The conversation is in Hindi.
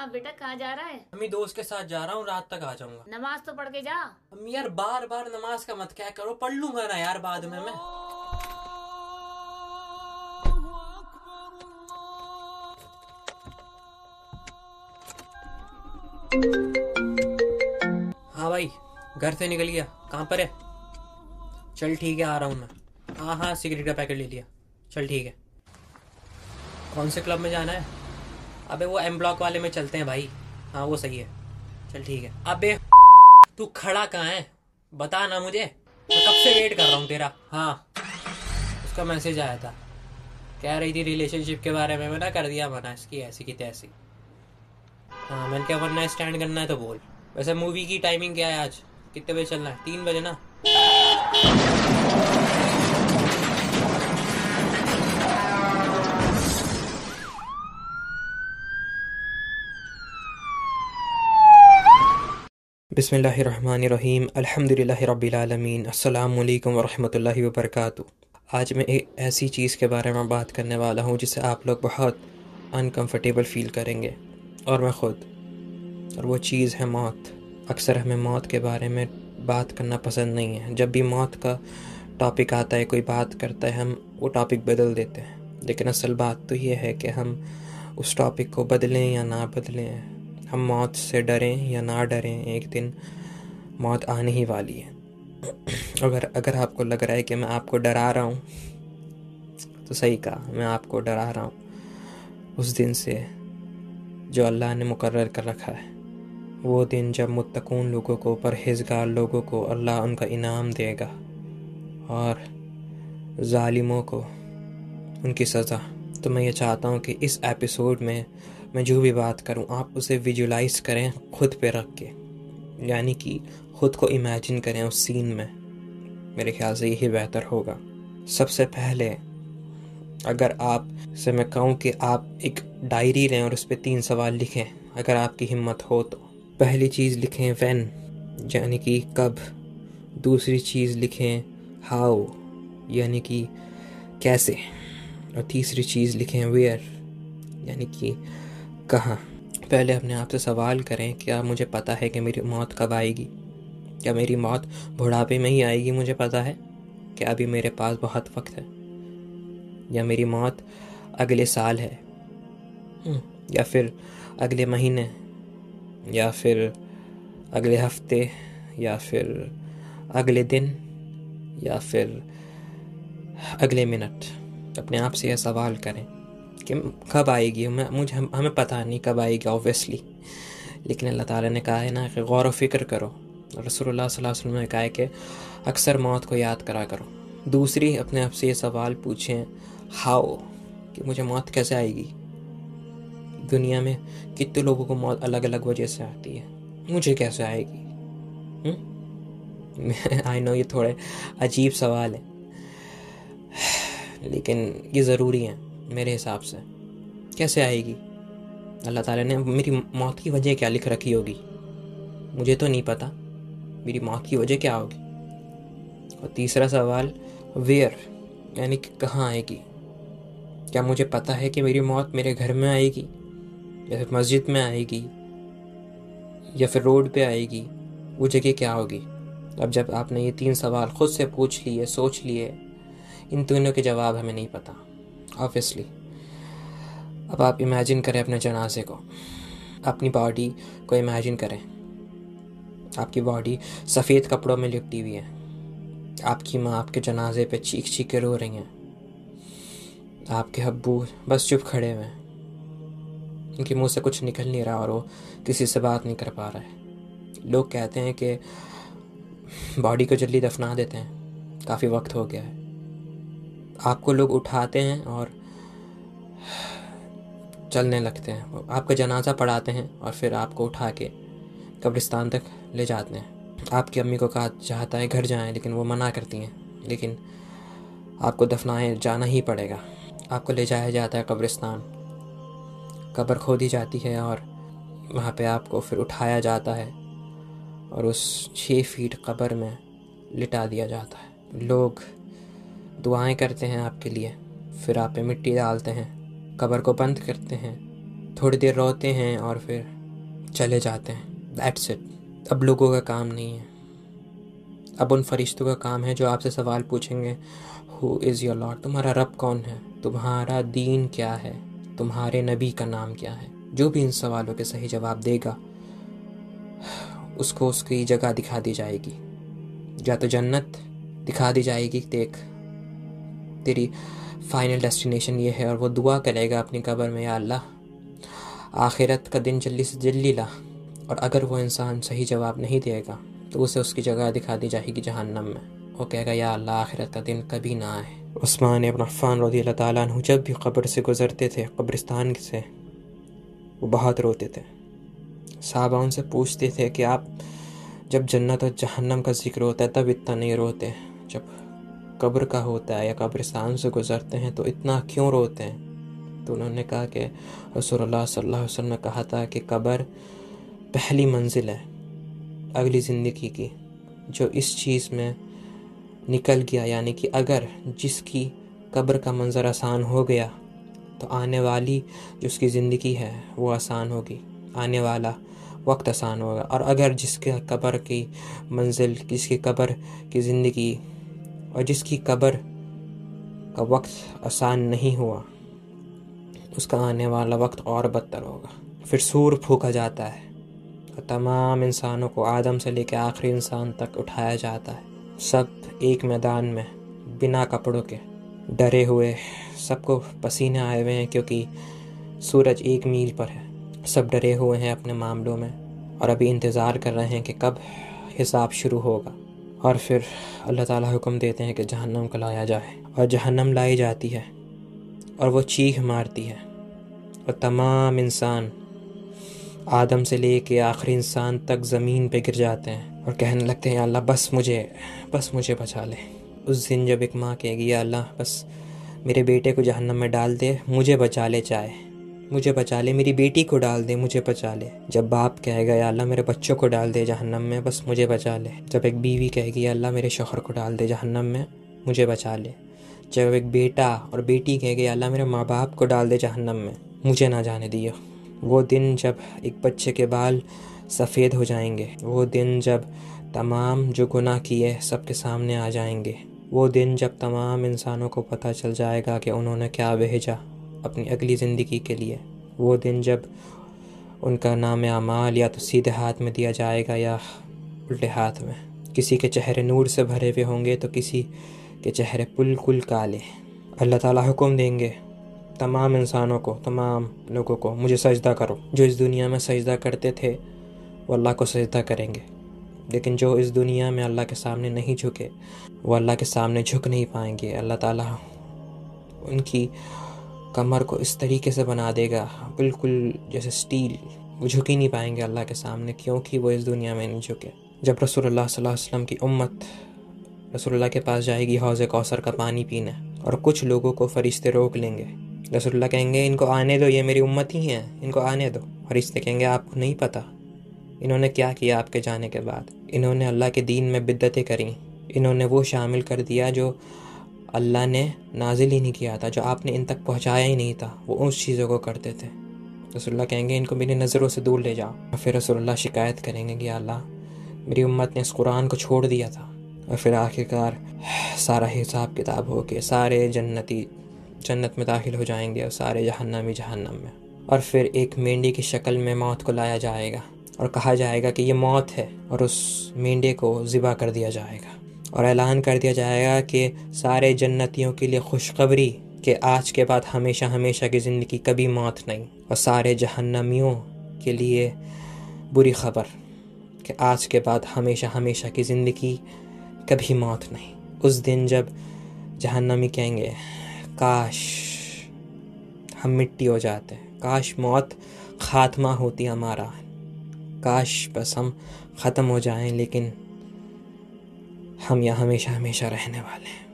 हाँ बेटा कहाँ जा रहा है? अम्मी दोस्त के साथ जा रहा हूँ रात तक आ जाऊँगा। नमाज़ तो पढ़ के जा। अम्मी यार बार बार नमाज़ का मत क्या करो पढ़ लूँगा ना यार बाद में मैं। हाँ भाई घर से निकल गया। कहाँ पर है? चल ठीक है आ रहा हूँ मैं। हाँ हाँ सिगरेट का पैकेट ले लिया। चल ठीक है। कौन से क्लब में जाना है? अबे वो एम ब्लॉक वाले में चलते हैं भाई। हाँ वो सही है। चल, ठीक है। अबे, तू खड़ा कहाँ है? बता ना मुझे। मैं कब से वेट कर रहा हूँ तेरा? हाँ। उसका मैसेज आया था। कह रही थी रिलेशनशिप के बारे में, मैंने कर दिया मना इसकी ऐसी की तैसी। हाँ मैंने क्या वरना स्टैंड करना है तो बोल। वैसे मूवी की टाइमिंग क्या है आज? कितने बजे चलना है? तीन बजे ना? बिसमीम अल्हम्दुलिल्लाहि रब्बिल आलमीन। अस्सलाम वालेकुम वरहमतुल्लाहि वबरकातुहू। आज मैं एक ऐसी चीज़ के बारे में बात करने वाला हूँ जिससे आप लोग बहुत अनकंफर्टेबल फील करेंगे। और मैं ख़ुद। और वो चीज़ है मौत। अक्सर हमें मौत के बारे में बात करना पसंद नहीं है। जब भी मौत का टॉपिक आता है, कोई बात करता है, हम वो टॉपिक बदल देते हैं। लेकिन असल बात तो ये है कि हम उस टॉपिक को बदलें या ना बदलें। हम मौत से डरें या ना डरें, एक दिन मौत आने ही वाली है। अगर अगर आपको लग रहा है कि मैं आपको डरा रहा हूँ तो सही कहा, मैं आपको डरा रहा हूँ। उस दिन से जो अल्लाह ने मुकर्र कर रखा है, वो दिन जब मुत्तकून लोगों को, परहेजगार लोगों को अल्लाह उनका इनाम देगा और ालिमों को उनकी सज़ा। तो मैं ये चाहता हूँ कि इस एपिसोड में मैं जो भी बात करूँ, आप उसे विजुलाइज करें खुद पे रख के। यानी कि खुद को इमेजिन करें उस सीन में। मेरे ख्याल से यही बेहतर होगा। सबसे पहले, अगर आप, से मैं कहूँ कि आप एक डायरी लें और उस पर तीन सवाल लिखें, अगर आपकी हिम्मत हो तो। पहली चीज़ लिखें वैन यानी कि कब। दूसरी चीज़ लिखें हाउ यानी कि कैसे। और तीसरी चीज़ लिखें वेयर यानी कि कहाँ? पहले अपने आप से सवाल करें क्या मुझे पता है कि मेरी मौत कब आएगी? क्या मेरी मौत बुढ़ापे में ही आएगी मुझे पता है? कि अभी मेरे पास बहुत वक्त है? या मेरी मौत अगले साल है? हम्म, या फिर अगले महीने? या फिर अगले हफ़्ते? या फिर अगले दिन? या फिर अगले मिनट? अपने आप से यह सवाल करें। कि कब आएगी मैं मुझे हम, हमें पता नहीं कब आएगी ऑब्वियसली लेकिन अल्लाह ताला ने कहा है ना कि गौर व फ़िक्र करो। अलैहि वसल्लम ने कहा है कि अक्सर मौत को याद करा करो। दूसरी अपने आप से ये सवाल पूछें हाओ कि मुझे मौत कैसे आएगी? दुनिया में कितने लोगों को मौत अलग अलग वजह से आती है? मुझे कैसे आएगी? आई नो ये थोड़े अजीब सवाल है। लेकिन ये ज़रूरी है। मेरे हिसाब से। कैसे आएगी? अल्लाह ताला ने मेरी मौत की वजह क्या लिख रखी होगी? मुझे तो नहीं पता। मेरी मौत की वजह क्या होगी? और तीसरा सवाल वेयर यानी कि कहाँ आएगी? क्या मुझे पता है कि मेरी मौत मेरे घर में आएगी? या फिर मस्जिद में आएगी? या फिर रोड पे आएगी? वो जगह क्या होगी? अब जब आपने ये तीन सवाल खुद से पूछ लिए, सोच लिए, इन तीनों के जवाब हमें नहीं पता। ऑब्वियसली अब आप इमेजिन करें अपने जनाजे को। अपनी बॉडी को इमेजिन करें। आपकी बॉडी सफ़ेद कपड़ों में लिपटी हुई है। आपकी माँ आपके जनाजे पे चीख चीख के रो रही हैं। आपके अब्बू बस चुप खड़े हुए हैं। उनके मुँह से कुछ निकल नहीं रहा और वो किसी से बात नहीं कर पा रहा है। लोग कहते हैं कि बॉडी को जल्दी दफना देते हैं। काफ़ी वक्त हो गया है। आपको लोग उठाते हैं और चलने लगते हैं। आपका जनाजा पढ़ाते हैं और फिर आपको उठा के कब्रिस्तान तक ले जाते हैं। आपकी अम्मी को कहा, चाहता है घर जाएँ, लेकिन वो मना करती हैं। लेकिन आपको दफनाए जाना ही पड़ेगा। आपको ले जाया जाता है कब्रिस्तान। कब्र खोदी जाती है और वहाँ पे आपको फिर उठाया जाता है और उस छः फीट कब्र में लिटा दिया जाता है। लोग दुआएँ करते हैं आपके लिए। फिर आप पे मिट्टी डालते हैं, कब्र को बंद करते हैं, थोड़ी देर रोते हैं और फिर चले जाते हैं। दैट्स इट अब लोगों का काम नहीं है। अब उन फरिश्तों का काम है जो आपसे सवाल पूछेंगे हु इज़ योर लॉर्ड तुम्हारा रब कौन है? तुम्हारा दीन क्या है? तुम्हारे नबी का नाम क्या है? जो भी इन सवालों के सही जवाब देगा, उसको उसकी जगह दिखा दी जाएगी। या तो जन्नत दिखा दी जाएगी, देख। तेरी फाइनल डेस्टिनेशन ये है और वो दुआ करेगा अपनी कब्र में, या अल्लाह। आखिरत का दिन जल्दी से जल्दी ला और अगर वो इंसान सही जवाब नहीं देगा तो उसे उसकी जगह दिखा दी जाएगी जहन्नम में। वो कहेगा, या अल्लाह, आखिरत का दिन कभी ना आए। उस्मान इब्न अफ़्फ़ान रदी तु जब भी कब्र से गुज़रते थे, कब्रिस्तान से, वो बहुत रोते थे। साहबा उनसे पूछते थे कि आप, जब जन्नत और जहन्नम का ज़िक्र होता है, तब इतना नहीं रोते जब कब्र का होता है या कब्रिस्तान से गुज़रते हैं तो इतना क्यों रोते हैं? तो उन्होंने कहा कि रसूलुल्लाह सल्लल्लाहु अलैहि ने कहा था कि कब्र पहली मंजिल है, अगली ज़िंदगी की, जो इस चीज़ में निकल गया, यानी कि अगर जिसकी कब्र का मंज़र आसान हो गया तो आने वाली जो उसकी ज़िंदगी है, वो आसान होगी, आने वाला वक्त आसान होगा। और अगर जिसके कब्र की मंजिल, जिसकी कब्र की ज़िंदगी और जिसकी कब्र का वक्त आसान नहीं हुआ, उसका आने वाला वक्त और बदतर होगा। फिर सूर फूका जाता है और तमाम इंसानों को आदम से लेकर आखिरी इंसान तक उठाया जाता है। सब एक मैदान में, बिना कपड़ों के, डरे हुए, सबको पसीने आए हुए हैं क्योंकि सूरज एक मील पर है। सब डरे हुए हैं अपने मामलों में और अभी इंतज़ार कर रहे हैं कि कब हिसाब शुरू होगा। और फिर अल्लाह ताला हुक्म देते हैं कि जहन्नम को लाया जाए और जहन्नम लाई जाती है और वो चीख मारती है। और तमाम इंसान आदम से ले कर आखिरी इंसान तक ज़मीन पे गिर जाते हैं और कहने लगते हैं अल्लाह, बस मुझे बस मुझे बचा ले। उस दिन जब एक माँ कहेगी अल्लाह, बस मेरे बेटे को जहन्नम में डाल दे, मुझे बचा ले चाहे मुझे बचा ले, मेरी बेटी को डाल दे, मुझे बचा ले। जब बाप कहेगा, या अल्लाह मेरे बच्चों को डाल दे जहन्नम में, बस मुझे बचा ले। जब एक बीवी कहेगी अल्लाह मेरे शोहर को डाल दे जहन्नम में, मुझे बचा ले। जब एक बेटा और बेटी कहेगी अल्लाह मेरे माँ बाप को डाल दे जहन्नम में, मुझे ना जाने दियो। वो दिन जब एक बच्चे के बाल सफ़ेद हो जाएँगे, वो दिन जब तमाम जो गुनाह किए सबके सामने आ जाएँगे, वो दिन जब तमाम इंसानों को पता चल जाएगा कि उन्होंने क्या भेजा। अपनी अगली ज़िंदगी के लिए। वो दिन जब उनका नाम अमाल, या तो सीधे हाथ में दिया जाएगा या उल्टे हाथ में। किसी के चेहरे नूर से भरे हुए होंगे तो किसी के चेहरे बिल्कुल काले। अल्लाह ताला हुक्म देंगे, तमाम इंसानों को, तमाम लोगों को, मुझे सजदा करो। जो इस दुनिया में सजदा करते थे, वो अल्लाह को सजदा करेंगे। लेकिन जो इस दुनिया में अल्लाह के सामने नहीं झुके, वो अल्लाह के सामने झुक नहीं पाएँगे। अल्लाह ताला उनकी कमर को इस तरीके से बना देगा। बिल्कुल जैसे स्टील। वो झुक ही नहीं पाएँगे अल्लाह के सामने, क्योंकि वो इस दुनिया में नहीं झुके। जब रसूलुल्लाह सल्लल्लाहु वसल्लम की उम्मत रसूलुल्लाह के पास जाएगी, हौज़ कौसर का पानी पीने, और कुछ लोगों को फरिश्ते रोक लेंगे। रसोल्ला कहेंगे, इनको आने दो, ये मेरी उम्मत ही हैं, इनको आने दो। फरिश्ते कहेंगे, आपको नहीं पता, इन्होंने क्या किया आपके जाने के बाद? इन्होंने अल्लाह के दीन में बिद्दतें करी, इन्होंने वो शामिल कर दिया जो अल्लाह ने नाजिल ही नहीं किया था, जो आपने इन तक पहुँचाया ही नहीं था। वो उस चीज़ों को करते थे। रसोल्ला कहेंगे, इनको मेरी नज़रों से दूर ले जाओ। और फिर रसोल्ला शिकायत करेंगे कि अल्लाह, मेरी उम्मत ने इस कुरान को छोड़ दिया था। और फिर आखिरकार सारा हिसाब किताब हो के सारे जन्नती, जन्नत में दाखिल हो जाएँगे और सारे जहन्नमी जहन्नम में। और फिर एक मेंढी की शक्ल में मौत को लाया जाएगा और कहा जाएगा कि ये मौत है और उस मेंढे को ज़िबा कर दिया जाएगा। और ऐलान कर दिया जाएगा कि सारे जन्नतियों के लिए खुशखबरी कि आज के बाद हमेशा हमेशा की ज़िंदगी कभी मौत नहीं, और सारे जहन्नमियों के लिए बुरी खबर कि आज के बाद हमेशा हमेशा की ज़िंदगी कभी मौत नहीं। उस दिन जब जहन्नमी कहेंगे, काश हम मिट्टी हो जाते, काश मौत ख़ात्मा होती हमारा, काश बस हम ख़त्म हो जाएँ, लेकिन हम यहाँ हमेशा हमेशा रहने वाले हैं।